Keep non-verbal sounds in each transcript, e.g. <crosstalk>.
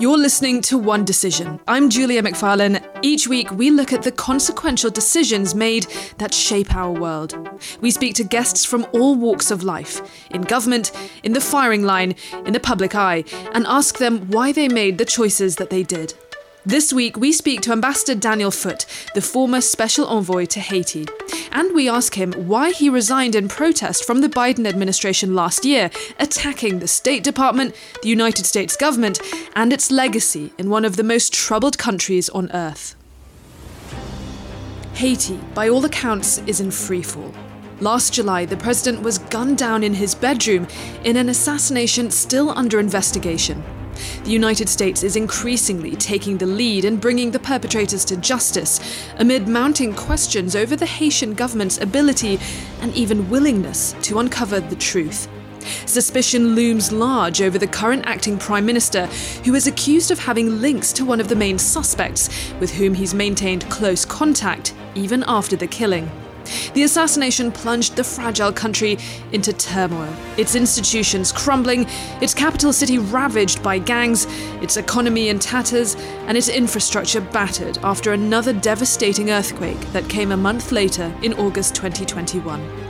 You're listening to One Decision. I'm Julia Macfarlane. Each week, we look at the consequential decisions made that shape our world. We speak to guests from all walks of life in government, in the firing line, in the public eye and ask them why they made the choices that they did. This week, we speak to Ambassador Daniel Foote, the former special envoy to Haiti. And we ask him why he resigned in protest from the Biden administration last year, attacking the State Department, the United States government, and its legacy in one of the most troubled countries on earth. Haiti, by all accounts, is in freefall. Last July, the president was gunned down in his bedroom in an assassination still under investigation. The United States is increasingly taking the lead in bringing the perpetrators to justice, amid mounting questions over the Haitian government's ability and even willingness to uncover the truth. Suspicion looms large over the current acting Prime Minister, who is accused of having links to one of the main suspects, with whom he's maintained close contact even after the killing. The assassination plunged the fragile country into turmoil, its institutions crumbling, its capital city ravaged by gangs, its economy in tatters, and its infrastructure battered after another devastating earthquake that came a month later in August 2021.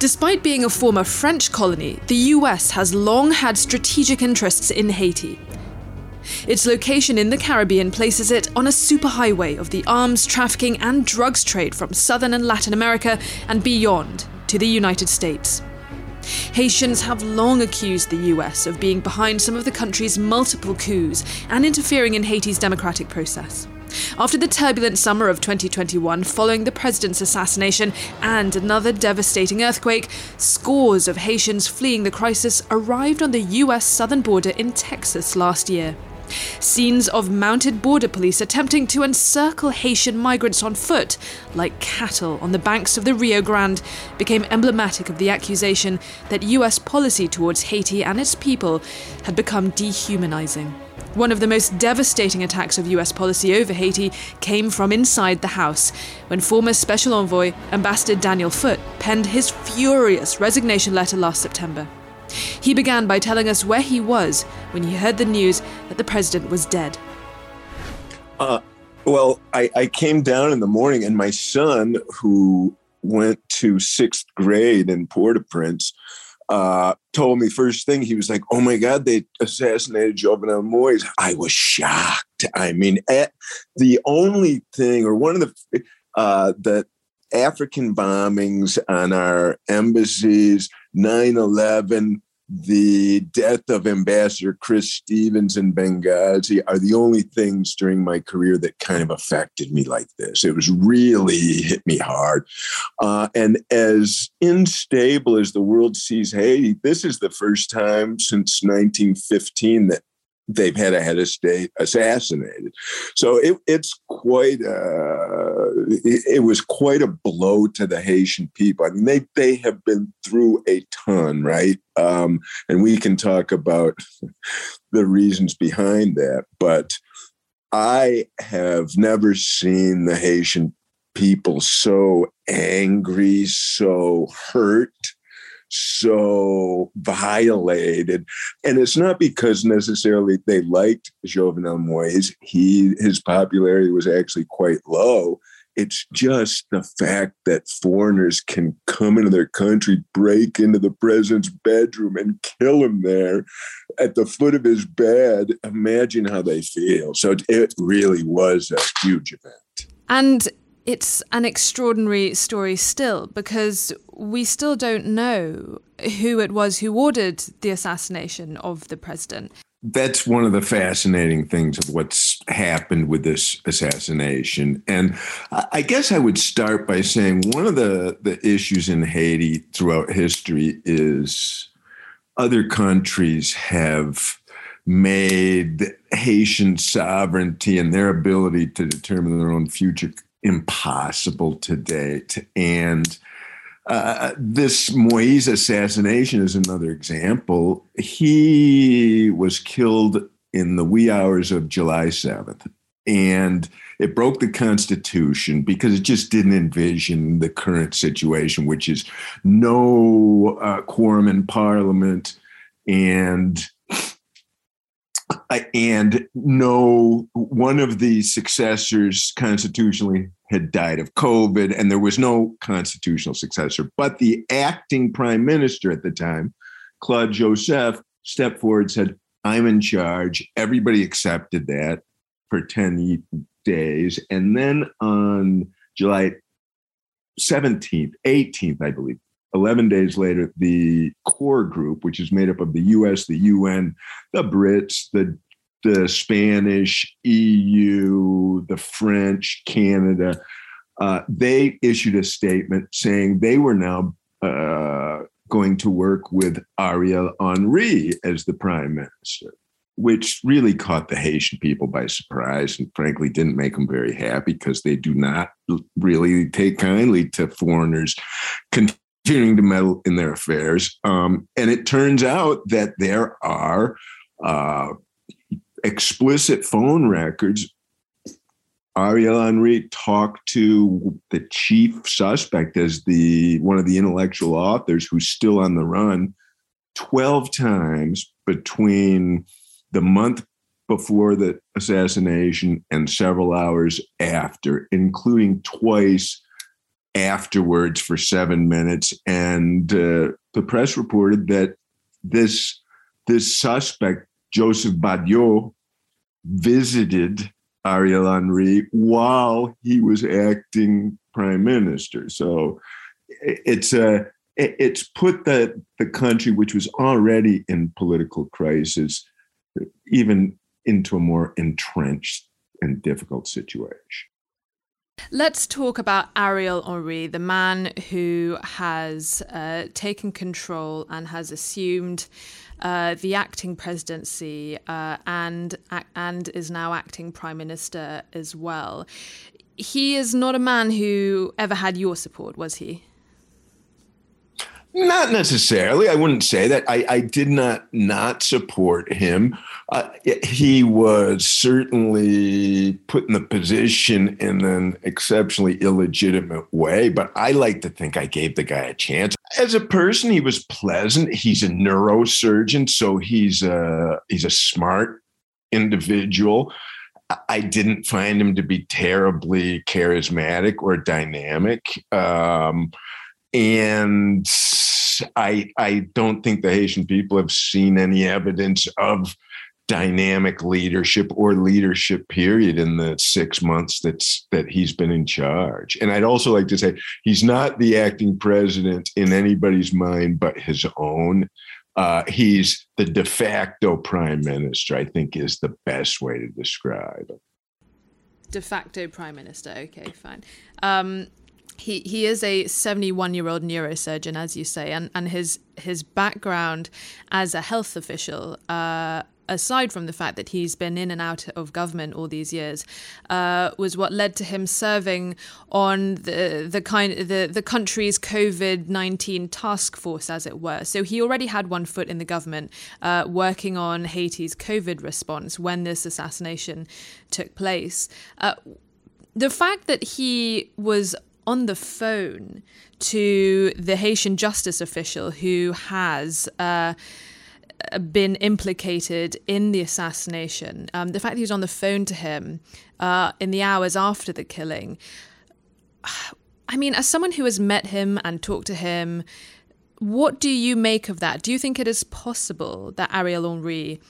Despite being a former French colony, the US has long had strategic interests in Haiti. Its location in the Caribbean places it on a superhighway of the arms trafficking and drugs trade from southern and Latin America and beyond to the United States. Haitians have long accused the US of being behind some of the country's multiple coups and interfering in Haiti's democratic process. After the turbulent summer of 2021, following the president's assassination and another devastating earthquake, scores of Haitians fleeing the crisis arrived on the US southern border in Texas last year. Scenes of mounted border police attempting to encircle Haitian migrants on foot, like cattle on the banks of the Rio Grande, became emblematic of the accusation that US policy towards Haiti and its people had become dehumanizing. One of the most devastating attacks of US policy over Haiti came from inside the House, when former Special Envoy Ambassador Daniel Foote penned his furious resignation letter last September. He began by telling us where he was when he heard the news that the president was dead. Uh, well, I, I came down in the morning, and my son, who went to sixth grade in Port-au-Prince, uh, told me first thing he was like, "Oh my God, they assassinated Jovenel Moise." I was shocked. I mean, the only thing, or one of the uh, the African bombings on our embassies, 9 11, the death of Ambassador Chris Stevens in Benghazi are the only things during my career that kind of affected me like this. It was really hit me hard. Uh, and as unstable as the world sees Haiti, this is the first time since 1915 that they've had a head of state assassinated. So it, it's quite uh, it, it, was quite a blow to the Haitian people. I mean, they they have been through a ton, right? Um, and we can talk about <laughs> the reasons behind that, but I have never seen the Haitian people so angry, so hurt so violated. And it's not because necessarily they liked Jovenel Moise. He his popularity was actually quite low. It's just the fact that foreigners can come into their country, break into the president's bedroom, and kill him there at the foot of his bed. Imagine how they feel. So it really was a huge event. And it's an extraordinary story still because we still don't know who it was who ordered the assassination of the president. That's one of the fascinating things of what's happened with this assassination. And I guess I would start by saying one of the, the issues in Haiti throughout history is other countries have made Haitian sovereignty and their ability to determine their own future impossible to date. And uh, this Moise assassination is another example. He was killed in the wee hours of July 7th. And it broke the Constitution because it just didn't envision the current situation, which is no uh, quorum in Parliament and and no one of the successors constitutionally had died of COVID, and there was no constitutional successor. But the acting prime minister at the time, Claude Joseph, stepped forward said, I'm in charge. Everybody accepted that for 10 days. And then on July 17th, 18th, I believe, 11 days later, the core group, which is made up of the US, the UN, the Brits, the the Spanish, EU, the French, Canada, uh, they issued a statement saying they were now uh, going to work with Ariel Henry as the prime minister, which really caught the Haitian people by surprise and frankly didn't make them very happy because they do not really take kindly to foreigners continuing to meddle in their affairs. Um, and it turns out that there are uh, explicit phone records Ariel Henry talked to the chief suspect as the one of the intellectual authors who's still on the run 12 times between the month before the assassination and several hours after, including twice afterwards for seven minutes. And uh, the press reported that this this suspect, Joseph Badio, visited Ariel Henry while he was acting prime minister. So it's a it's put the the country, which was already in political crisis, even into a more entrenched and difficult situation. Let's talk about Ariel Henry, the man who has uh, taken control and has assumed uh, the acting presidency uh, and and is now acting prime minister as well. He is not a man who ever had your support, was he? Not necessarily. I wouldn't say that. I, I did not not support him. Uh, he was certainly put in the position in an exceptionally illegitimate way, but I like to think I gave the guy a chance. As a person, he was pleasant. He's a neurosurgeon, so he's a he's a smart individual. I didn't find him to be terribly charismatic or dynamic. Um, and I I don't think the Haitian people have seen any evidence of dynamic leadership or leadership period in the six months that's that he's been in charge. And I'd also like to say he's not the acting president in anybody's mind but his own. Uh, he's the de facto prime minister, I think is the best way to describe it. De facto prime minister. Okay, fine. Um, he he is a 71 year old neurosurgeon as you say and and his his background as a health official uh, aside from the fact that he's been in and out of government all these years, uh, was what led to him serving on the the kind the the country's COVID nineteen task force, as it were. So he already had one foot in the government, uh, working on Haiti's COVID response when this assassination took place. Uh, the fact that he was on the phone to the Haitian justice official who has uh, been implicated in the assassination. Um, the fact that he was on the phone to him uh, in the hours after the killing. I mean, as someone who has met him and talked to him, what do you make of that? Do you think it is possible that Ariel Henry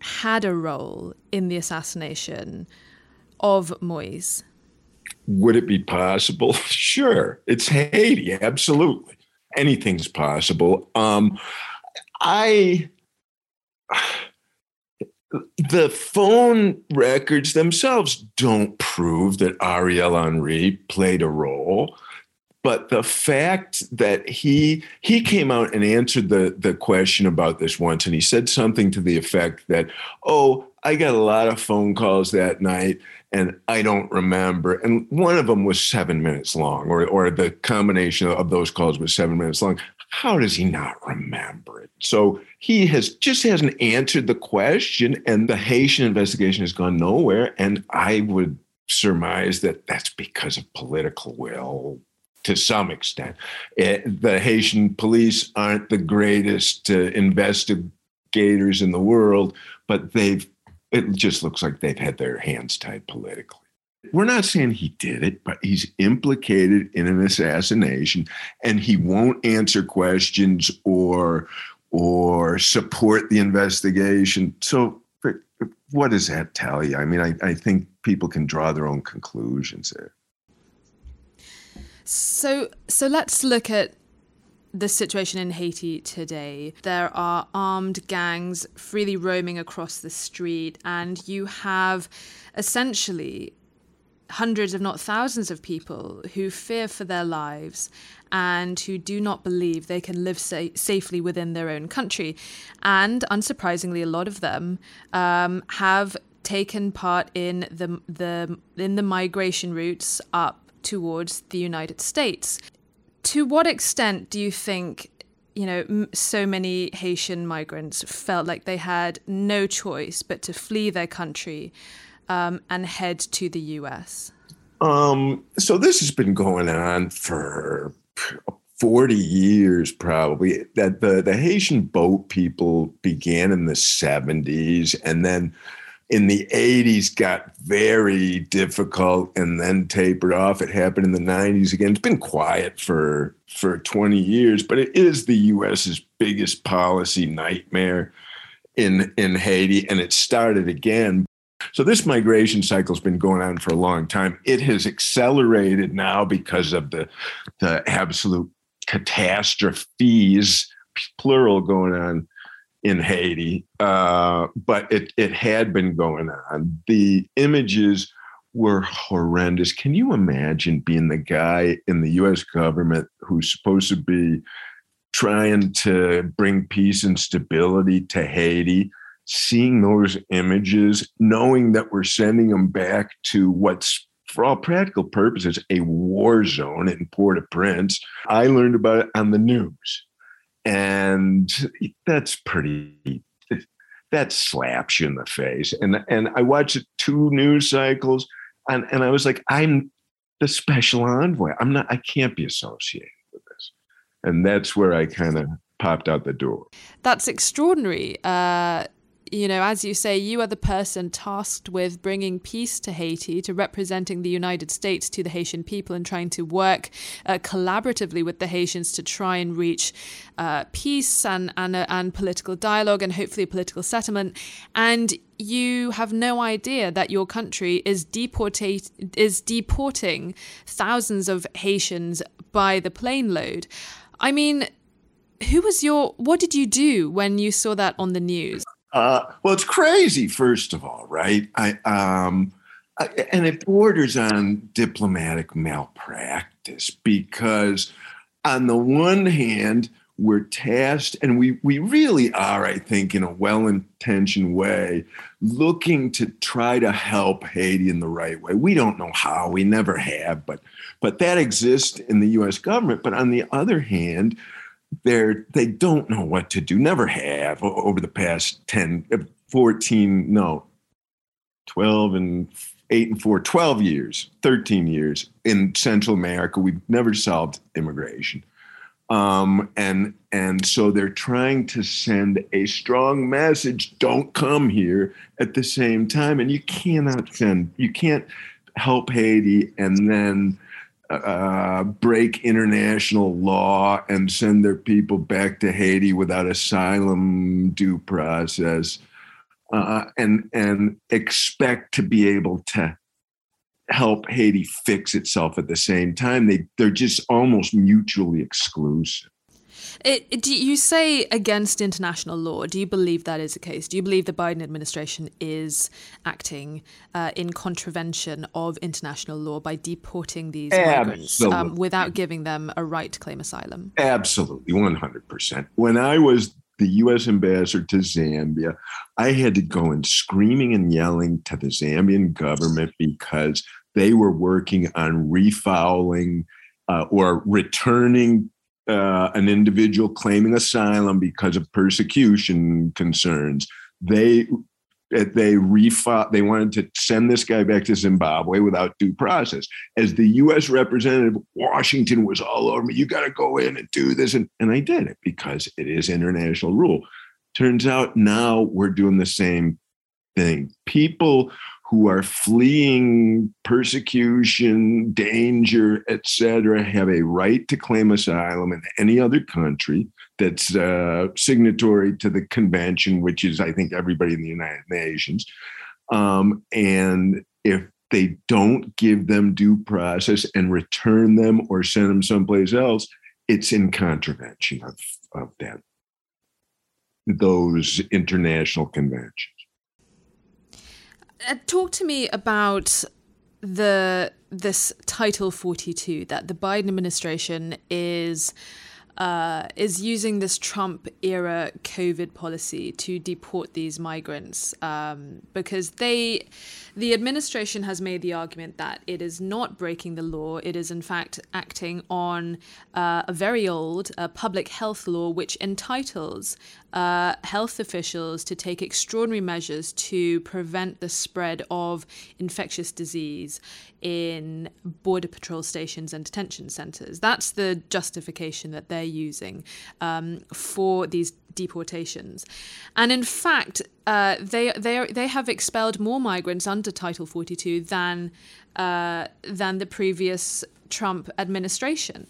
had a role in the assassination of Moise? Would it be possible? <laughs> Sure. It's Haiti. Absolutely. Anything's possible. Um, I <sighs> the phone records themselves don't prove that Ariel Henry played a role but the fact that he he came out and answered the the question about this once and he said something to the effect that oh i got a lot of phone calls that night and i don't remember and one of them was seven minutes long or or the combination of those calls was seven minutes long how does he not remember it so he has just hasn't answered the question and the haitian investigation has gone nowhere and i would surmise that that's because of political will to some extent. It, eh, the Haitian police aren't the greatest uh, investigators in the world, but they've it just looks like they've had their hands tied politically. We're not saying he did it, but he's implicated in an assassination and he won't answer questions or or support the investigation. So what does that tell you? I mean, I, I think people can draw their own conclusions there. So so let's look at the situation in Haiti today. There are armed gangs freely roaming across the street, and you have essentially hundreds, if not thousands, of people who fear for their lives and who do not believe they can live sa- safely within their own country. And unsurprisingly, a lot of them um, have taken part in the the in the migration routes up towards the United States to what extent do you think you know so many Haitian migrants felt like they had no choice but to flee their country um, and head to the U.S. Um, so this has been going on for 40 years probably that the, the haitian boat people began in the 70s and then in the 80s got very difficult and then tapered off. It happened in the 90s again. It's been quiet for for 20 years, but it is the US's biggest policy nightmare in in Haiti and it started again. So this migration cycle has been going on for a long time. It has accelerated now because of the the absolute catastrophes plural going on in Haiti, uh, but it it had been going on. The images were horrendous. Can you imagine being the guy in the U.S. government who's supposed to be trying to bring peace and stability to Haiti? Seeing those images, knowing that we're sending them back to what's for all practical purposes, a war zone in Port au Prince. I learned about it on the news and that's pretty that slaps you in the face. And and i watched two news cycles and and i was like i'm the special envoy. I'm not i can't be associated with this. And that's where i kind of popped out the door. That's extraordinary. Uh you know, as you say, you are the person tasked with bringing peace to Haiti, to representing the United States to the Haitian people and trying to work uh, collaboratively with the Haitians to try and reach uh, peace and, and, uh, and political dialogue and hopefully a political settlement. And you have no idea that your country is deportate is deporting thousands of Haitians by the plane load. I mean, who was your what did you do when you saw that on the news? Uh, well, it's crazy, first of all, right? I, um, I, and it borders on diplomatic malpractice because, on the one hand, we're tasked, and we we really are, I think, in a well-intentioned way, looking to try to help Haiti in the right way. We don't know how, we never have, but but that exists in the U.S. government. But on the other hand, they're they don't know what to do never have over the past 10 uh, 14 no 12 and 8 and 4 12 years 13 years in central america we've never solved immigration. Um, and and so they're trying to send a strong message don't come here at the same time. And you cannot send you can't help haiti and then uh, break international law and send their people back to Haiti without asylum due process, uh, and and expect to be able to help Haiti fix itself at the same time. They they're just almost mutually exclusive. It, do you say against international law? Do you believe that is the case? Do you believe the Biden administration is acting uh, in contravention of international law by deporting these migrants um, without giving them a right to claim asylum? Absolutely, 100%. When I was the U.S. ambassador to Zambia, I had to go in screaming and yelling to the Zambian government because they were working on refouling uh, or returning uh, an individual claiming asylum because of persecution concerns, they they refouled. They wanted to send this guy back to Zimbabwe without due process. As the U.S. representative, Washington was all over me. You got to go in and do this, and and I did it because it is international rule. Turns out now we're doing the same thing. People who are fleeing persecution, danger, etc., have a right to claim asylum in any other country that's uh, signatory to the convention, which is, I think, everybody in the United Nations. Um, and if they don't give them due process and return them or send them someplace else, it's in contravention of, of that those international conventions. Uh, talk to me about the this Title 42 that the Biden administration is uh, is using this Trump era COVID policy to deport these migrants um, because they, the administration has made the argument that it is not breaking the law. It is, in fact, acting on uh, a very old uh, public health law which entitles uh, health officials to take extraordinary measures to prevent the spread of infectious disease in border patrol stations and detention centres. That's the justification that they're using um, for these deportations. And in fact, uh, they they they have expelled more migrants under Title 42 than uh, than the previous Trump administration.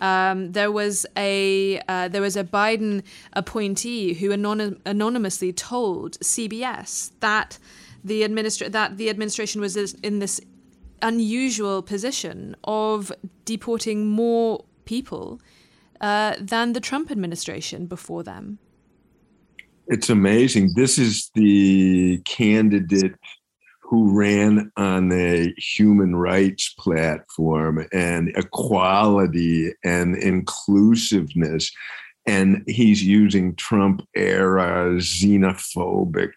Um, there was a uh, there was a Biden appointee who anonym- anonymously told CBS that the administra- that the administration was in this unusual position of deporting more people uh, than the Trump administration before them. It's amazing. This is the candidate who ran on a human rights platform and equality and inclusiveness. And he's using Trump era xenophobic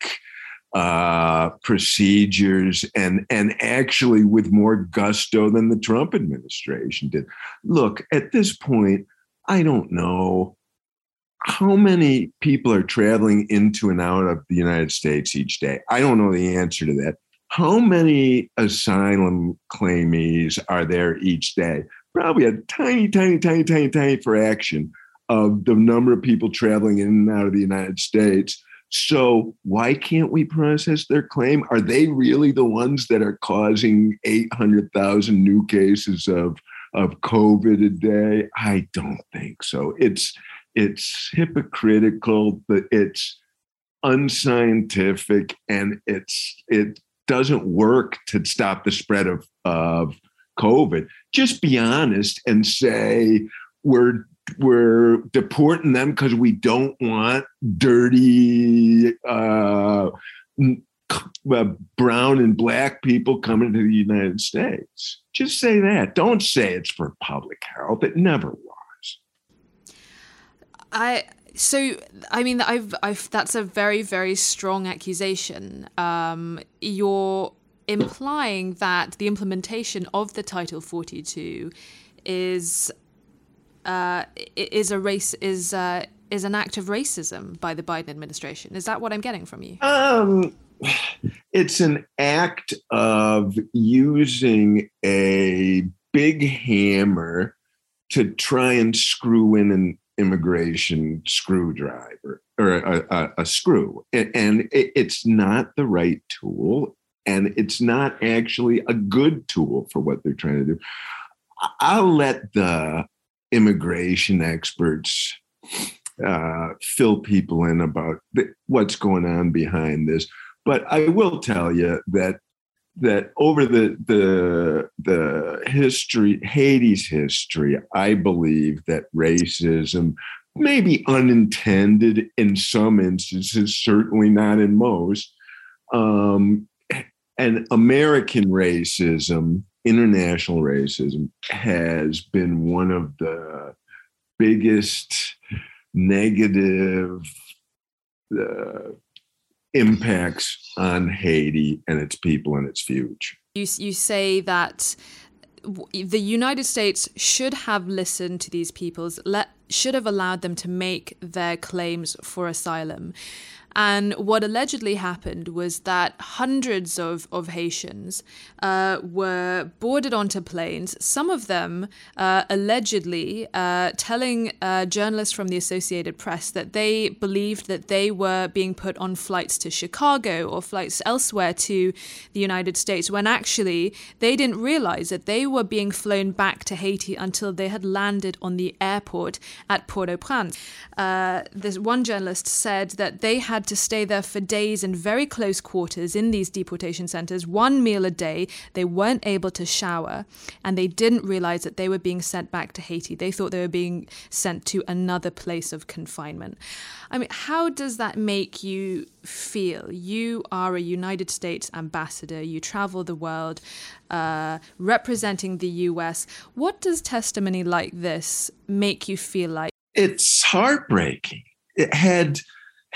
uh, procedures and and actually with more gusto than the Trump administration did. Look, at this point, I don't know how many people are traveling into and out of the United States each day. I don't know the answer to that. How many asylum claimees are there each day? Probably a tiny, tiny, tiny, tiny, tiny fraction of the number of people traveling in and out of the United States. So, why can't we process their claim? Are they really the ones that are causing 800,000 new cases of, of COVID a day? I don't think so. It's, it's hypocritical, but it's unscientific and it's it doesn't work to stop the spread of, of COVID. Just be honest and say we're we're deporting them because we don't want dirty uh, uh, brown and black people coming to the United States. Just say that. Don't say it's for public health. It never was. I so, I mean, I've, I've, that's a very, very strong accusation. Um, you're implying that the implementation of the Title 42 is uh, is a race is uh, is an act of racism by the Biden administration. Is that what I'm getting from you? Um, it's an act of using a big hammer to try and screw in an immigration screwdriver or a, a, a screw. And it's not the right tool. And it's not actually a good tool for what they're trying to do. I'll let the immigration experts uh, fill people in about what's going on behind this. But I will tell you that that over the the the history Haiti's history, I believe that racism, maybe unintended in some instances, certainly not in most, um, and American racism, international racism, has been one of the biggest negative. Uh, impacts on Haiti and its people and its future. You, you say that the United States should have listened to these peoples, let, should have allowed them to make their claims for asylum. And what allegedly happened was that hundreds of, of Haitians uh, were boarded onto planes, some of them uh, allegedly uh, telling uh, journalists from the Associated Press that they believed that they were being put on flights to Chicago or flights elsewhere to the United States, when actually they didn't realize that they were being flown back to Haiti until they had landed on the airport at Port au Prince. Uh, this one journalist said that they had to stay there for days in very close quarters in these deportation centers, one meal a day. They weren't able to shower, and they didn't realize that they were being sent back to Haiti. They thought they were being sent to another place of confinement. I mean, how does that make you feel? You are a United States ambassador, you travel the world uh, representing the US. What does testimony like this make you feel like? It's heartbreaking. It had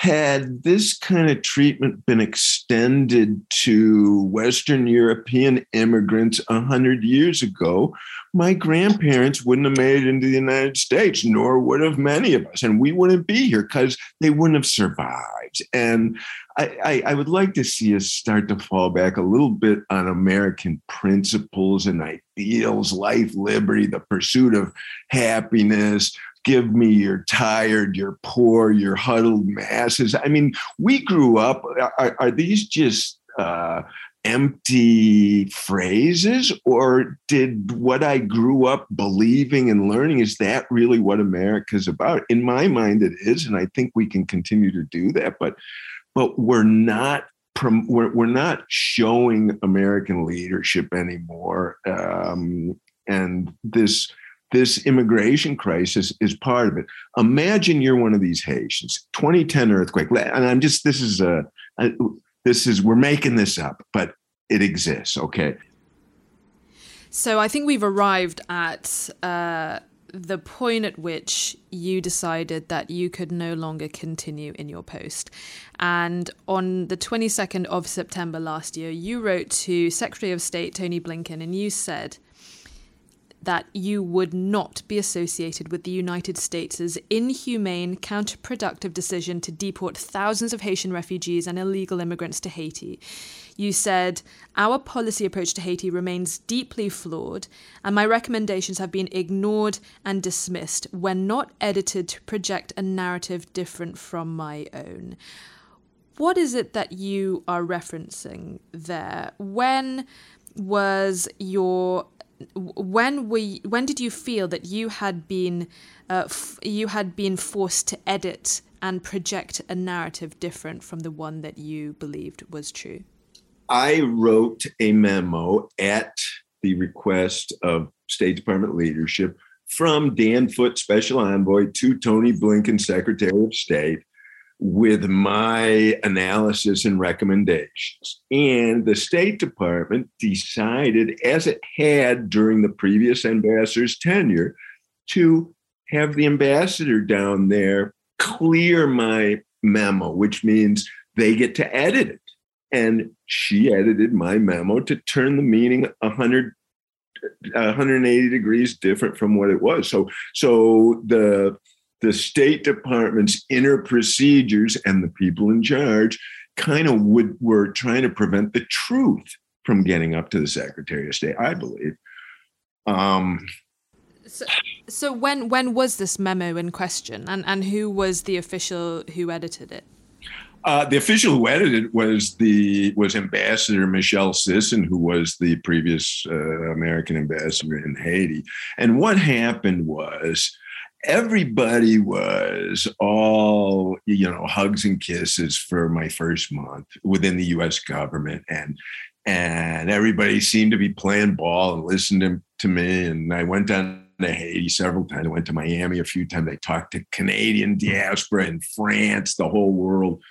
had this kind of treatment been extended to Western European immigrants a hundred years ago, my grandparents wouldn't have made it into the United States, nor would have many of us, and we wouldn't be here because they wouldn't have survived. And I, I, I, would like to see us start to fall back a little bit on American principles and ideals, life, liberty, the pursuit of happiness, give me your tired, your poor, your huddled masses. I mean, we grew up, are, are these just uh, empty phrases or did what I grew up believing and learning, is that really what America's about? In my mind, it is. And I think we can continue to do that, but, but we're not we're, we're not showing American leadership anymore. Um, and this this immigration crisis is part of it. Imagine you're one of these Haitians, 2010 earthquake, and I'm just this is a, this is we're making this up, but it exists. Okay. So I think we've arrived at uh, the point at which you decided that you could no longer continue in your post. And on the 22nd of September last year, you wrote to Secretary of State Tony Blinken and you said, that you would not be associated with the United States' inhumane, counterproductive decision to deport thousands of Haitian refugees and illegal immigrants to Haiti. You said, Our policy approach to Haiti remains deeply flawed, and my recommendations have been ignored and dismissed when not edited to project a narrative different from my own. What is it that you are referencing there? When was your when we when did you feel that you had been uh, f- you had been forced to edit and project a narrative different from the one that you believed was true? I wrote a memo at the request of State Department leadership from Dan Foote, Special Envoy, to Tony Blinken, Secretary of State, with my analysis and recommendations. And the State Department decided, as it had during the previous ambassador's tenure, to have the ambassador down there clear my memo, which means they get to edit it. And she edited my memo to turn the meaning 100 180 degrees different from what it was. So so the the State Department's inner procedures and the people in charge kind of would were trying to prevent the truth from getting up to the Secretary of State, I believe. Um, so, so when when was this memo in question, and and who was the official who edited it? Uh, the official who edited it was the was Ambassador Michele Sison, who was the previous uh, American ambassador in Haiti. And what happened was everybody was all you know hugs and kisses for my first month within the US government. And and everybody seemed to be playing ball and listening to me. And I went down to Haiti several times. I went to Miami a few times. I talked to Canadian diaspora in France the whole world.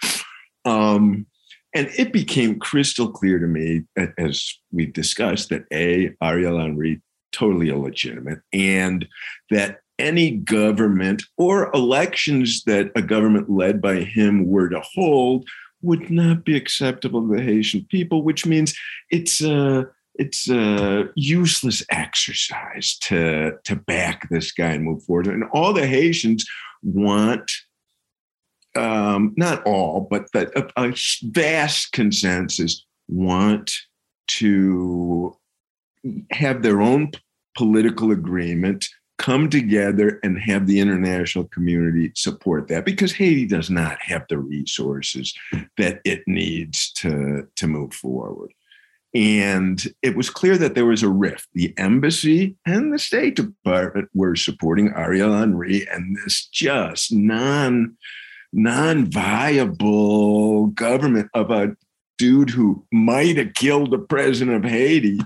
Um, and it became crystal clear to me as we discussed that a Ariel Henry totally illegitimate and that any government or elections that a government led by him were to hold would not be acceptable to the Haitian people, which means it's a it's a useless exercise to to back this guy and move forward. And all the Haitians want um, not all, but that a, a vast consensus want to have their own political agreement come together and have the international community support that because Haiti does not have the resources that it needs to, to move forward. And it was clear that there was a rift. The embassy and the State Department were supporting Ariel Henry and this just non non-viable government of a dude who might have killed the president of Haiti.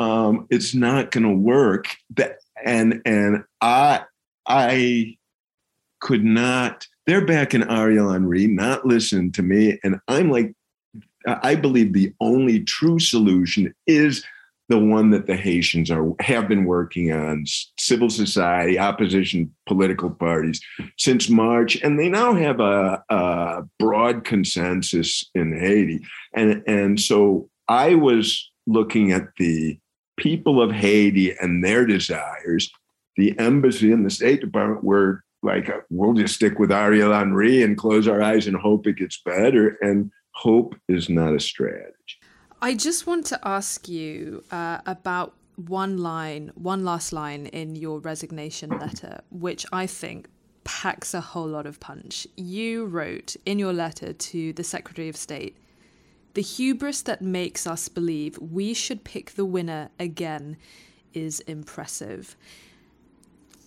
Um, it's not going to work. That and and I I could not. They're back in Ariel Henry, not listen to me, and I'm like, I believe the only true solution is the one that the Haitians are have been working on, civil society, opposition, political parties since March, and they now have a, a broad consensus in Haiti, and and so I was looking at the people of Haiti and their desires, the embassy and the State Department were like, we'll just stick with Ariel Henry and close our eyes and hope it gets better. And hope is not a strategy. I just want to ask you uh, about one line, one last line in your resignation letter, which I think packs a whole lot of punch. You wrote in your letter to the Secretary of State the hubris that makes us believe we should pick the winner again is impressive.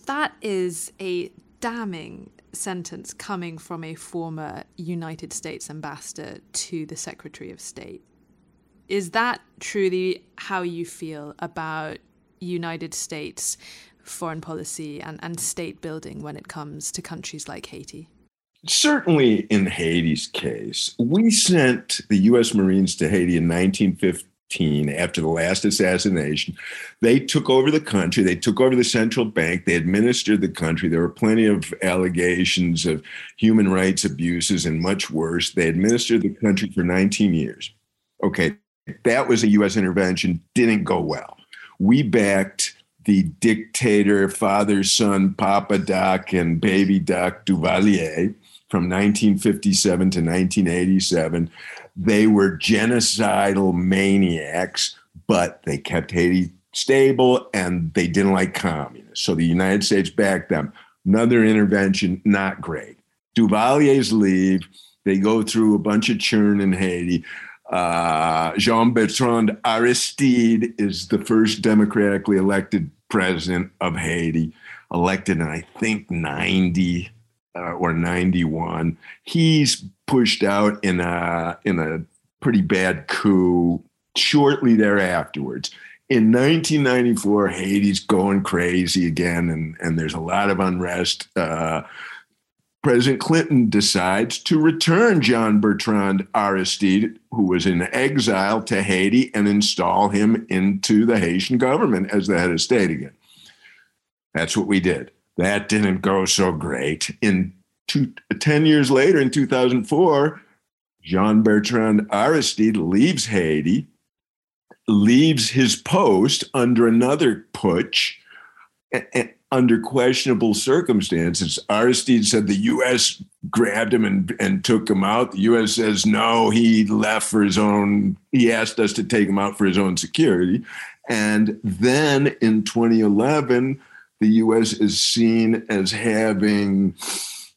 That is a damning sentence coming from a former United States ambassador to the Secretary of State. Is that truly how you feel about United States foreign policy and, and state building when it comes to countries like Haiti? Certainly in Haiti's case, we sent the U.S. Marines to Haiti in 1915 after the last assassination. They took over the country, they took over the central bank, they administered the country. There were plenty of allegations of human rights abuses and much worse. They administered the country for 19 years. Okay, that was a U.S. intervention, didn't go well. We backed the dictator, father, son, Papa Doc, and baby Doc Duvalier from 1957 to 1987. They were genocidal maniacs, but they kept Haiti stable and they didn't like communists. So the United States backed them. Another intervention, not great. Duvalier's leave. They go through a bunch of churn in Haiti. Uh, Jean Bertrand Aristide is the first democratically elected president of Haiti, elected in, I think, 90 uh, or 91. He's pushed out in a in a pretty bad coup shortly thereafterwards. In 1994, Haiti's going crazy again, and, and there's a lot of unrest. Uh, President Clinton decides to return Jean Bertrand Aristide, who was in exile, to Haiti and install him into the Haitian government as the head of state again. That's what we did. That didn't go so great. In two, 10 years later, in 2004, Jean Bertrand Aristide leaves Haiti, leaves his post under another putsch under questionable circumstances. Aristide said the U.S. grabbed him and, and took him out. The U.S. says no, he left for his own, he asked us to take him out for his own security. And then in 2011, the U.S. is seen as having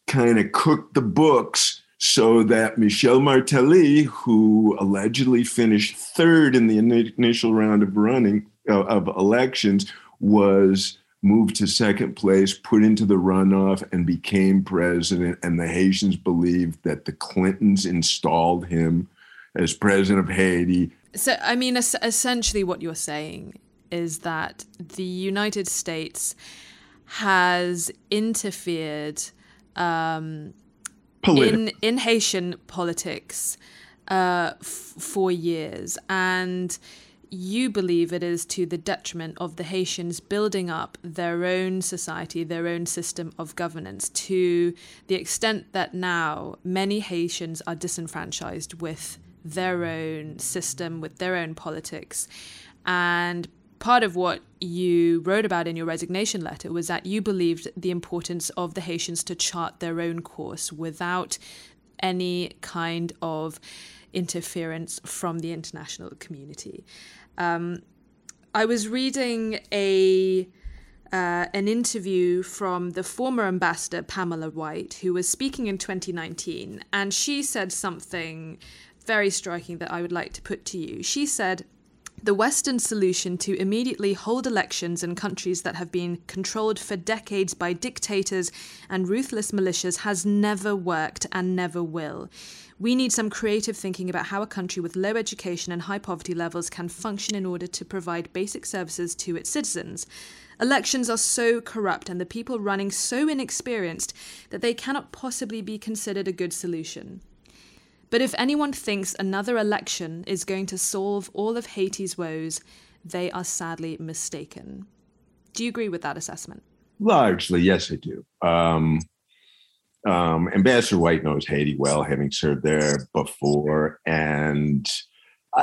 kind of cooked the books so that Michel Martelly, who allegedly finished third in the initial round of running uh, of elections, was moved to second place, put into the runoff, and became president. And the Haitians believed that the Clintons installed him as president of Haiti. So, I mean, essentially, what you're saying is that the United States has interfered um, in in Haitian politics uh, f- for years, and you believe it is to the detriment of the Haitians building up their own society, their own system of governance, to the extent that now many Haitians are disenfranchised with their own system, with their own politics, and part of what you wrote about in your resignation letter was that you believed the importance of the Haitians to chart their own course without any kind of interference from the international community. Um, I was reading a uh, an interview from the former ambassador Pamela White, who was speaking in 2019, and she said something very striking that I would like to put to you. She said, the Western solution to immediately hold elections in countries that have been controlled for decades by dictators and ruthless militias has never worked and never will. We need some creative thinking about how a country with low education and high poverty levels can function in order to provide basic services to its citizens. Elections are so corrupt and the people running so inexperienced that they cannot possibly be considered a good solution. But if anyone thinks another election is going to solve all of Haiti's woes, they are sadly mistaken. Do you agree with that assessment? Largely, yes, I do. Um, um, Ambassador White knows Haiti well, having served there before, and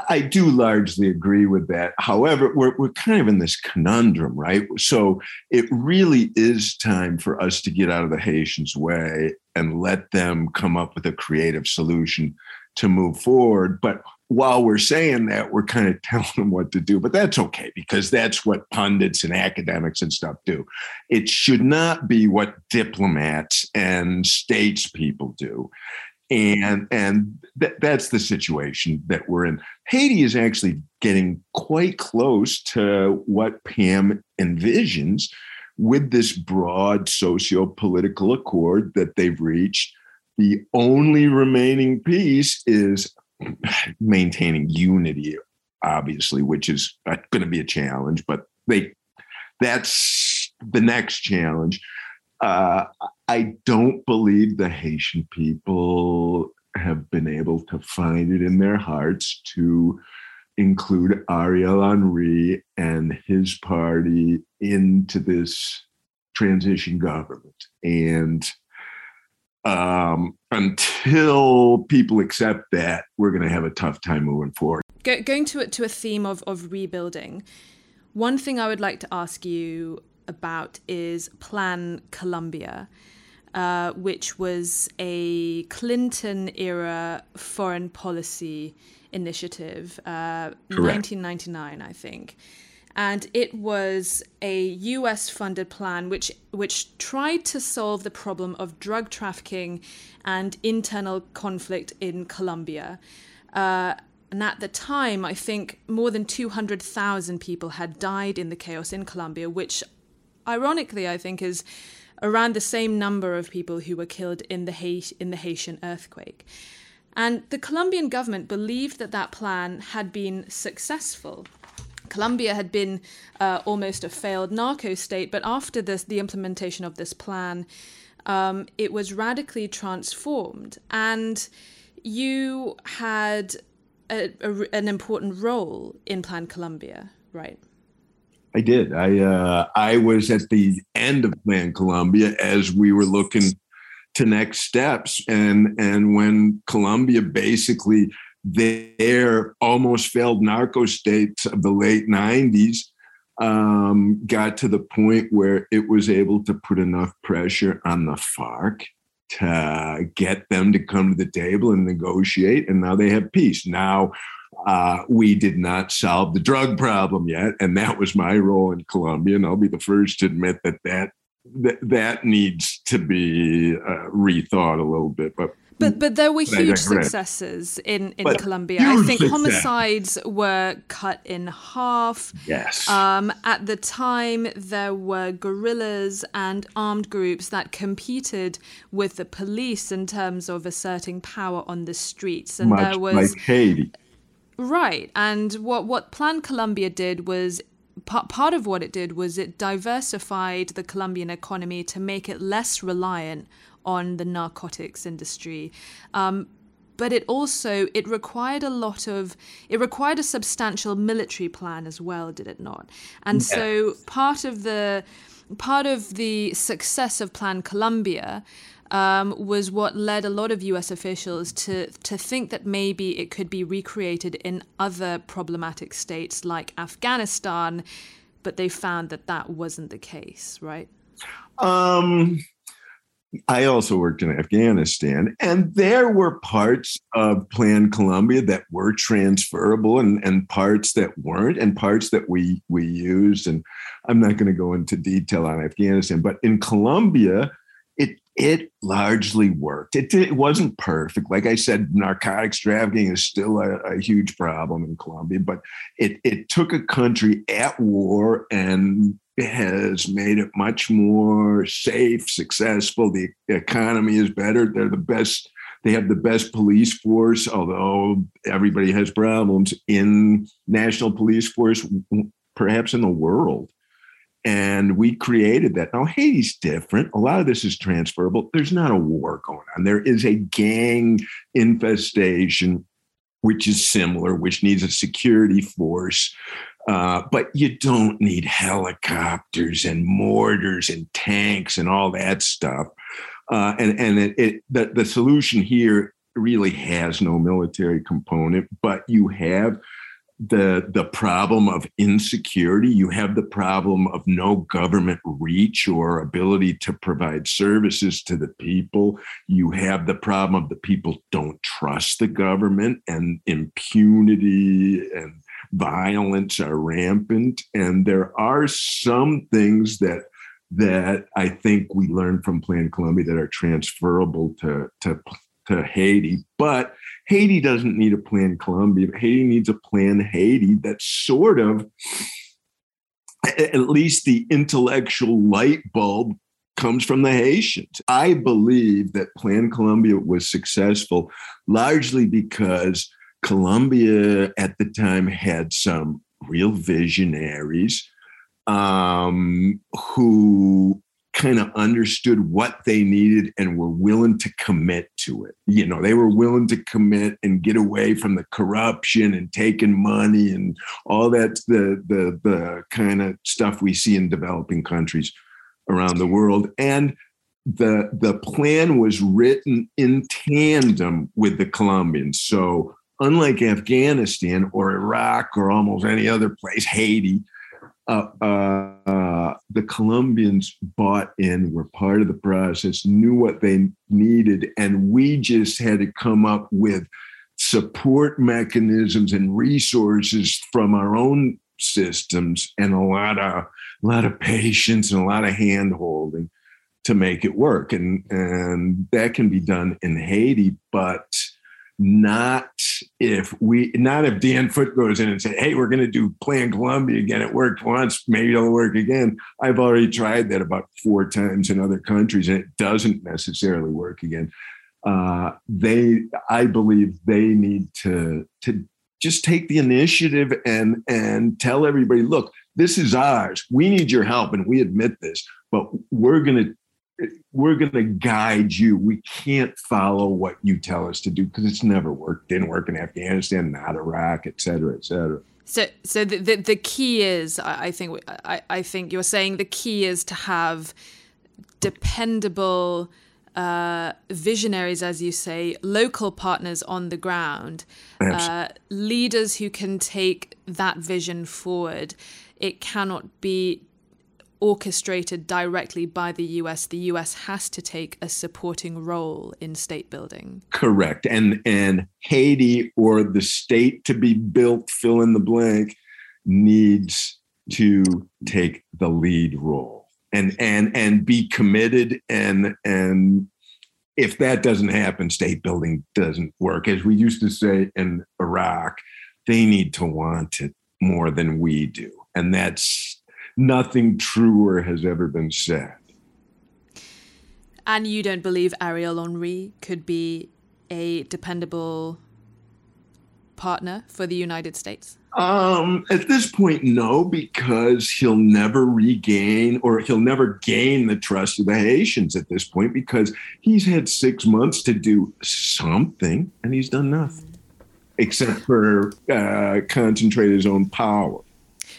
I do largely agree with that. However, we're, we're kind of in this conundrum, right? So it really is time for us to get out of the Haitians' way and let them come up with a creative solution to move forward. But while we're saying that, we're kind of <laughs> telling them what to do. But that's okay because that's what pundits and academics and stuff do. It should not be what diplomats and statespeople do and and th- that's the situation that we're in. Haiti is actually getting quite close to what Pam envisions with this broad socio-political accord that they've reached. The only remaining piece is <clears throat> maintaining unity, obviously, which is going to be a challenge. But they that's the next challenge. Uh, I don't believe the Haitian people have been able to find it in their hearts to include Ariel Henry and his party into this transition government. And um, until people accept that, we're going to have a tough time moving forward. Go- going to, to a theme of, of rebuilding, one thing I would like to ask you about is Plan Colombia, uh, which was a Clinton era foreign policy initiative, uh, 1999, I think. And it was a US funded plan which, which tried to solve the problem of drug trafficking and internal conflict in Colombia. Uh, and at the time, I think more than 200,000 people had died in the chaos in Colombia, which ironically, I think, is around the same number of people who were killed in the, Haiti, in the Haitian earthquake. And the Colombian government believed that that plan had been successful. Colombia had been uh, almost a failed narco state, but after this, the implementation of this plan, um, it was radically transformed. And you had a, a, an important role in Plan Colombia, right? I did. I uh, I was at the end of Plan Colombia as we were looking to next steps, and and when Colombia basically their almost failed narco states of the late '90s um, got to the point where it was able to put enough pressure on the FARC to get them to come to the table and negotiate, and now they have peace. Now uh, we did not solve the drug problem yet, and that was my role in Colombia. And I'll be the first to admit that that that, that needs to be uh, rethought a little bit. But but but there were huge successes in in but Colombia. I think success. homicides were cut in half. Yes. Um, at the time, there were guerrillas and armed groups that competed with the police in terms of asserting power on the streets, and Much there was like Haiti. Right. And what, what Plan Colombia did was part, part of what it did was it diversified the Colombian economy to make it less reliant on the narcotics industry. Um, but it also it required a lot of it required a substantial military plan as well did it not and yeah. so part of the part of the success of plan colombia um, was what led a lot of US officials to, to think that maybe it could be recreated in other problematic states like Afghanistan, but they found that that wasn't the case, right? Um, I also worked in Afghanistan, and there were parts of Plan Colombia that were transferable, and, and parts that weren't, and parts that we we used. And I'm not going to go into detail on Afghanistan, but in Colombia, it largely worked. It, it wasn't perfect. Like I said, narcotics trafficking is still a, a huge problem in Colombia, but it it took a country at war and has made it much more safe, successful. The economy is better. They're the best. They have the best police force, although everybody has problems in national police force, perhaps in the world. And we created that. Now, Haiti's different. A lot of this is transferable. There's not a war going on. There is a gang infestation, which is similar, which needs a security force uh, but you don't need helicopters and mortars and tanks and all that stuff. Uh, and and it, it, the, the solution here really has no military component, but you have the the problem of insecurity. You have the problem of no government reach or ability to provide services to the people. You have the problem of the people don't trust the government and impunity and violence are rampant, and there are some things that that I think we learned from Plan Colombia that are transferable to to to Haiti, but Haiti doesn't need a Plan Colombia. Haiti needs a Plan Haiti that sort of at least the intellectual light bulb comes from the Haitians. I believe that Plan Colombia was successful largely because Colombia at the time had some real visionaries um, who kind of understood what they needed and were willing to commit to it. You know, they were willing to commit and get away from the corruption and taking money and all that the the the kind of stuff we see in developing countries around the world. And the the plan was written in tandem with the Colombians. So unlike Afghanistan or Iraq or almost any other place, Haiti, uh, uh, the Colombians bought in, were part of the process, knew what they needed, and we just had to come up with support mechanisms and resources from our own systems and a lot of a lot of patience and a lot of hand holding to make it work. And and that can be done in Haiti but not if we not if Dan Foote goes in and say, "Hey, we're going to do Plan Colombia again. It worked once, maybe it'll work again." I've already tried that about four times in other countries, and it doesn't necessarily work again. Uh, they, I believe, they need to to just take the initiative and and tell everybody, "Look, this is ours. We need your help, and we admit this, but we're going to we're going to guide you. We can't follow what you tell us to do because it's never worked. Didn't work in Afghanistan, not Iraq, et cetera, et cetera. So, so the, the, the key is, I think, I, I think you're saying the key is to have dependable uh, visionaries, as you say, local partners on the ground, uh, leaders who can take that vision forward. It cannot be orchestrated directly by the US, the US has to take a supporting role in state building. Correct. And and Haiti or the state to be built, fill in the blank, needs to take the lead role and and and be committed and and if that doesn't happen, state building doesn't work. As we used to say in Iraq, they need to want it more than we do. And that's nothing truer has ever been said. And you don't believe Ariel Henry could be a dependable partner for the United States? Um, at this point, no, because he'll never regain or he'll never gain the trust of the Haitians at this point because he's had six months to do something and he's done nothing except for uh, concentrate his own power.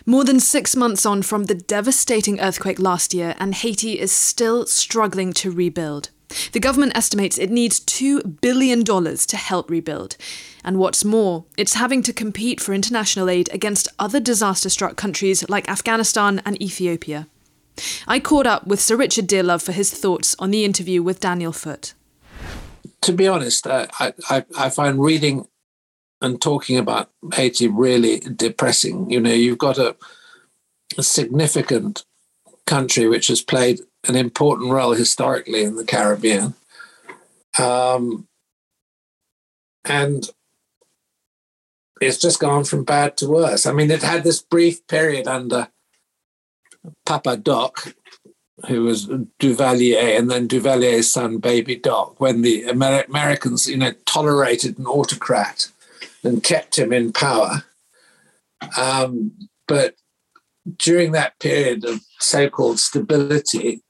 More than six months on from the devastating earthquake last year, and Haiti is still struggling to rebuild. The government estimates it needs $2 billion to help rebuild. And what's more, it's having to compete for international aid against other disaster struck countries like Afghanistan and Ethiopia. I caught up with Sir Richard Dearlove for his thoughts on the interview with Daniel Foote. To be honest, uh, I, I, I find reading and talking about Haiti really depressing. You know, you've got a, a significant country which has played an important role historically in the Caribbean. Um, and it's just gone from bad to worse. I mean, it had this brief period under Papa Doc, who was Duvalier, and then Duvalier's son, Baby Doc, when the Amer- Americans, you know, tolerated an autocrat and kept him in power. Um, but during that period of so-called stability,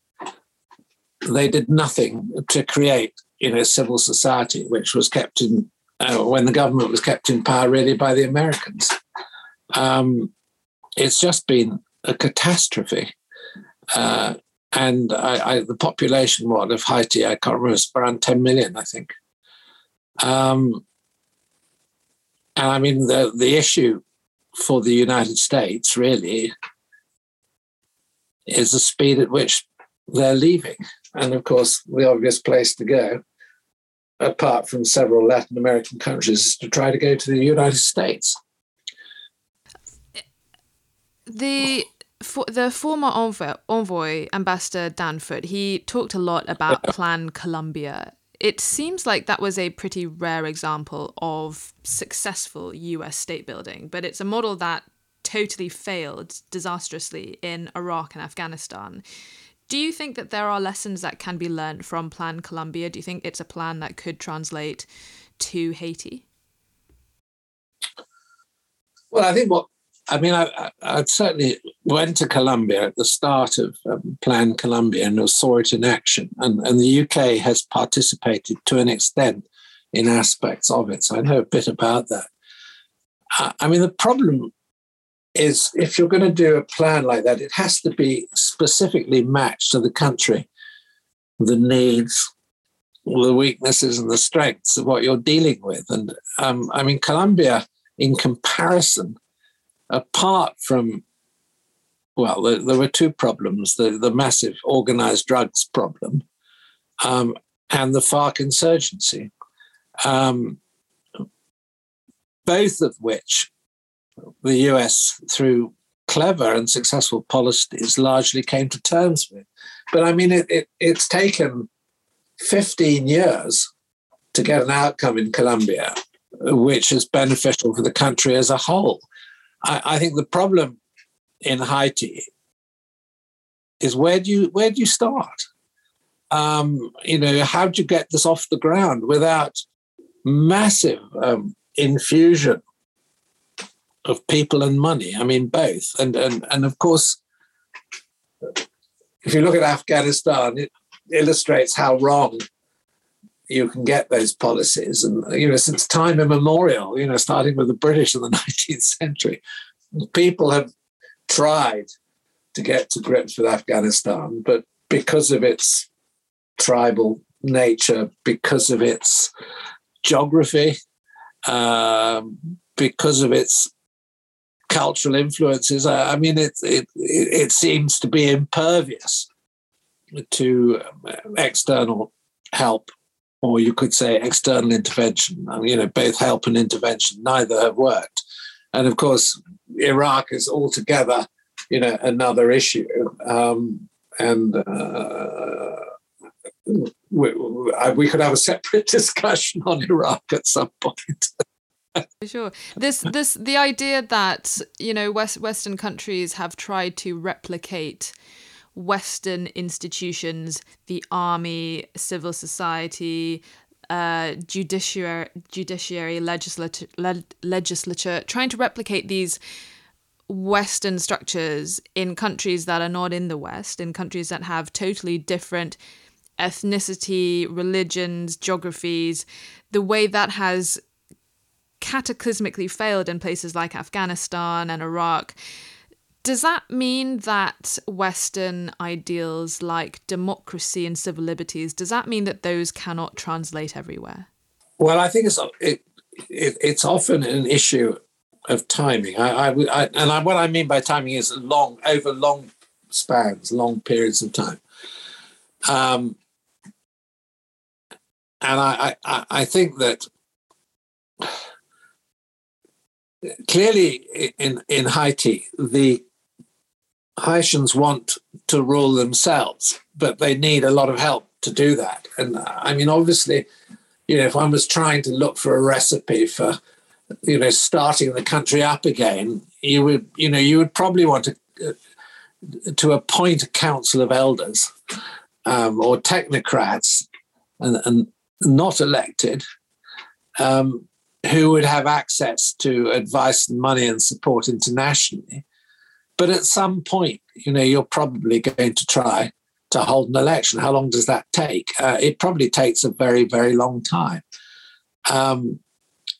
they did nothing to create, you know, civil society, which was kept in uh, when the government was kept in power really by the Americans. Um, it's just been a catastrophe. Uh, and I, I, the population, what, of Haiti, I can't remember, it's around 10 million, I think. Um, and I mean, the, the issue for the United States really is the speed at which they're leaving. And of course, the obvious place to go, apart from several Latin American countries, is to try to go to the United States. The for the former envoy, envoy, Ambassador Dan Foote, he talked a lot about Plan Colombia. It seems like that was a pretty rare example of successful US state building, but it's a model that totally failed disastrously in Iraq and Afghanistan. Do you think that there are lessons that can be learned from Plan Colombia? Do you think it's a plan that could translate to Haiti? Well, I think what I mean, I, I, certainly went to Colombia at the start of um, Plan Colombia and saw it in action. And, and the UK has participated to an extent in aspects of it. So I know a bit about that. I mean, the problem is if you're going to do a plan like that, it has to be specifically matched to the country, the needs, the weaknesses, and the strengths of what you're dealing with. And um, I mean, Colombia, in comparison, apart from well, there, there, were two problems the, the massive organized drugs problem um, and the FARC insurgency, um, both of which the US, through clever and successful policies, largely came to terms with. But I mean, it, it, it's taken 15 years to get an outcome in Colombia, which is beneficial for the country as a whole. I, I think the problem in Haiti is where do you where do you start? Um, you know, how do you get this off the ground without massive um, infusion of people and money. I mean, both. And and and of course, if you look at Afghanistan, it illustrates how wrong you can get those policies. And you know, since time immemorial, you know, starting with the British in the <laughs> 19th century, people have tried to get to grips with Afghanistan, but because of its tribal nature, because of its geography, um, because of its cultural influences. I, I mean, it, it it seems to be impervious to external help, or you could say external intervention. I mean, you know, both help and intervention, neither have worked. And of course, Iraq is altogether, you know, another issue. Um, and uh, we, we, could have a separate <laughs> discussion on Iraq at some point. <laughs> sure this this the idea that you know west western countries have tried to replicate western institutions the army civil society uh, judiciary judiciary legislature le- legislature trying to replicate these western structures in countries that are not in the west in countries that have totally different ethnicity religions geographies the way that has cataclysmically failed in places like Afghanistan and Iraq. Does that mean that Western ideals like democracy and civil liberties, does that mean that those cannot translate everywhere? Well, I think it's it, it it's often an issue of timing. I, I, I and I, what I mean by timing is long over long spans, long periods of time. Um, and I, I, I think that clearly in, in Haiti, the Haitians want to rule themselves, but they need a lot of help to do that. And I mean, obviously, you know, if one was trying to look for a recipe for, you know, starting the country up again, you would, you know, you would probably want to uh, to appoint a council of elders um, or technocrats and, and not elected um, who would have access to advice and money and support internationally. But at some point, you know, you're probably going to try to hold an election. How long does that take? Uh, it probably takes a very, very long time. Um,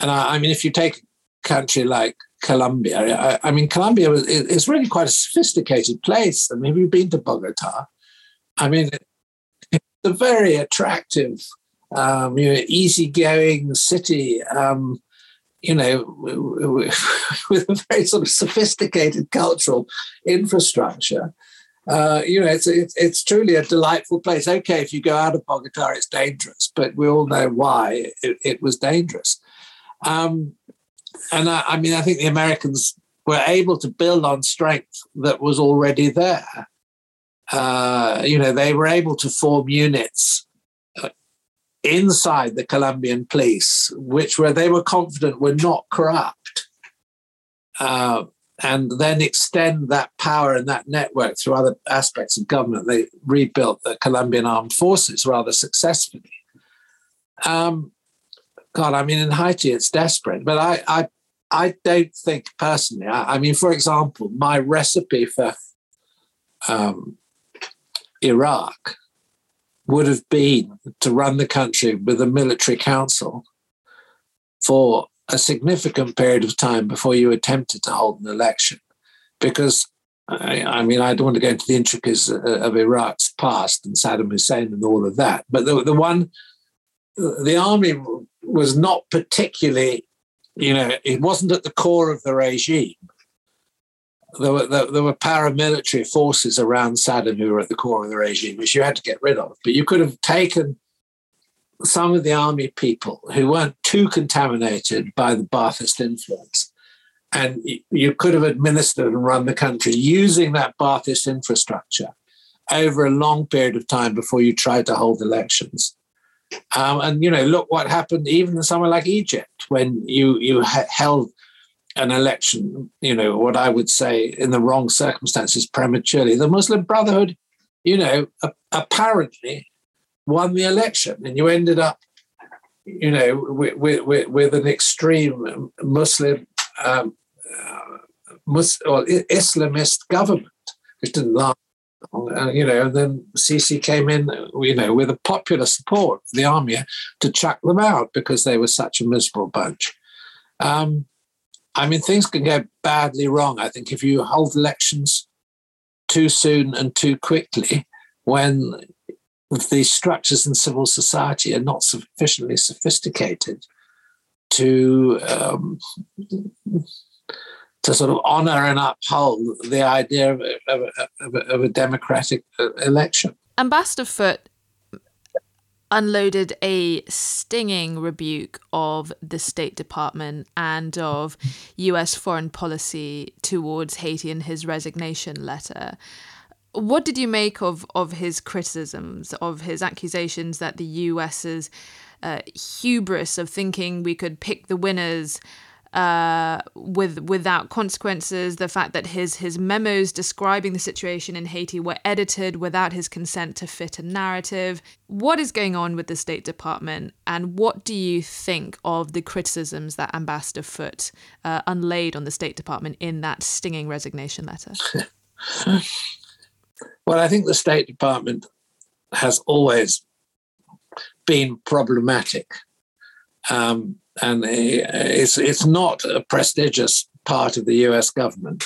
and I, I, mean, if you take a country like Colombia, I, I mean, Colombia is, really quite a sophisticated place. I mean, we've been to Bogota. I mean, it's a very attractive um, you know, easygoing city, um, you know, <laughs> with a very sort of sophisticated cultural infrastructure. Uh, you know, it's, it's, it's truly a delightful place. Okay, if you go out of Bogota, it's dangerous, but we all know why it, it was dangerous. Um, and I, I mean, I think the Americans were able to build on strength that was already there. Uh, you know, they were able to form units inside the Colombian police, which where they were confident were not corrupt, uh, and then extend that power and that network through other aspects of government. They rebuilt the Colombian armed forces rather successfully. Um, God, I mean, in Haiti, it's desperate, but I, I, I don't think personally. I, I mean, for example, my recipe for um, Iraq would have been to run the country with a military council for a significant period of time before you attempted to hold an election. Because, I, I mean, I don't want to go into the intricacies of Iraq's past and Saddam Hussein and all of that, but the, the one, the army was not particularly, you know, it wasn't at the core of the regime there were there, there, were paramilitary forces around Saddam who were at the core of the regime, which you had to get rid of. But you could have taken some of the army people who weren't too contaminated by the Ba'athist influence, and you could have administered and run the country using that Ba'athist infrastructure over a long period of time before you tried to hold elections. Um, and you know, look what happened even in somewhere like Egypt when you you held an election, you know, what I would say in the wrong circumstances prematurely. The Muslim Brotherhood, you know, apparently won the election, and you ended up, you know, with, with, with an extreme Muslim um, uh, Mus- or Islamist government, which didn't last. Uh, you know, and then Sisi came in, you know, with a popular support the army to chuck them out because they were such a miserable bunch. Um, I mean, things can go badly wrong. I think if you hold elections too soon and too quickly, when the structures in civil society are not sufficiently sophisticated to um, to sort of honor and uphold the idea of a, of of a democratic uh, election. Ambassador Foote unloaded a stinging rebuke of the State Department and of US foreign policy towards Haiti in his resignation letter. What did you make of, of his criticisms, of his accusations that the US's uh, hubris of thinking we could pick the winners uh, with without consequences. The fact that his his memos describing the situation in Haiti were edited without his consent to fit a narrative. What is going on with the State Department, and what do you think of the criticisms that Ambassador Foote uh, unlaid on the State Department in that stinging resignation letter? <laughs> well, I think the State Department has always been problematic. Um, and it's it's not a prestigious part of the U.S. government.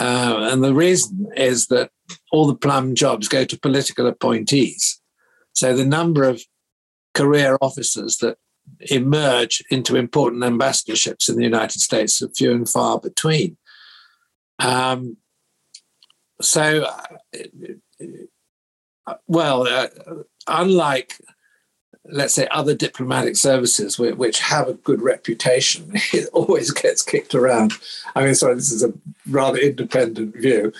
Uh, and the reason is that all the plum jobs go to political appointees. So the number of career officers that emerge into important ambassadorships in the United States are few and far between. Um, so, uh, well, uh, unlike let's say other diplomatic services which have a good reputation <laughs> it always gets kicked around. I mean sorry this is a rather independent view.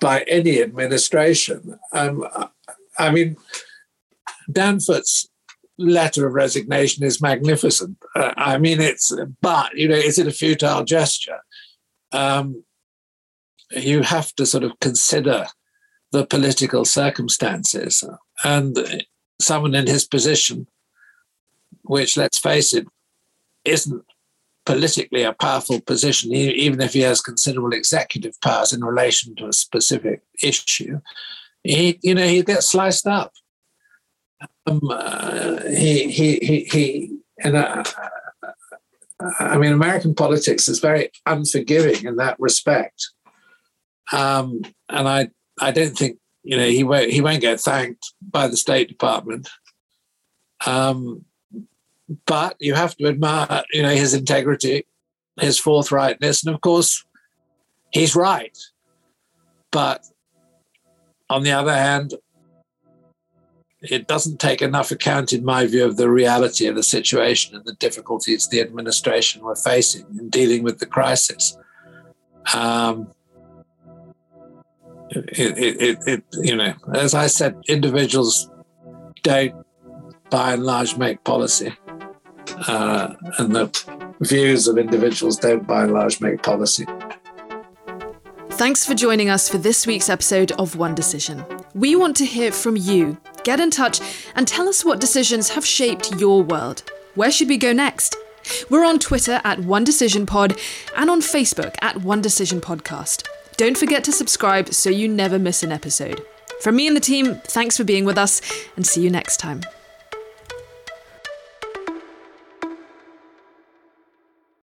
By any administration um, i mean Dan Foote's letter of resignation is magnificent. Uh, i mean it's but you know is it a futile gesture? Um, you have to sort of consider the political circumstances. And someone in his position, which, let's face it, isn't politically a powerful position, even if he has considerable executive powers in relation to a specific issue, he, you know, he gets sliced up. Um, uh, he, he, he, he, uh, I mean, American politics is very unforgiving in that respect. Um, and I, I don't think you know, he won't he won't get thanked by the State Department. Um, but you have to admire, you know, his integrity, his forthrightness, and of course, he's right. But on the other hand, it doesn't take enough account, in my view, of the reality of the situation and the difficulties the administration were facing in dealing with the crisis. Um, it, it, it, it, you know, as I said, individuals don't by and large make policy. Uh, and the views of individuals don't by and large make policy. Thanks for joining us for this week's episode of One Decision. We want to hear from you. Get in touch and tell us what decisions have shaped your world. Where should we go next? We're on Twitter at One Decision Pod and on Facebook at One Decision Podcast. Don't forget to subscribe so you never miss an episode. From me and the team, thanks for being with us, and see you next time.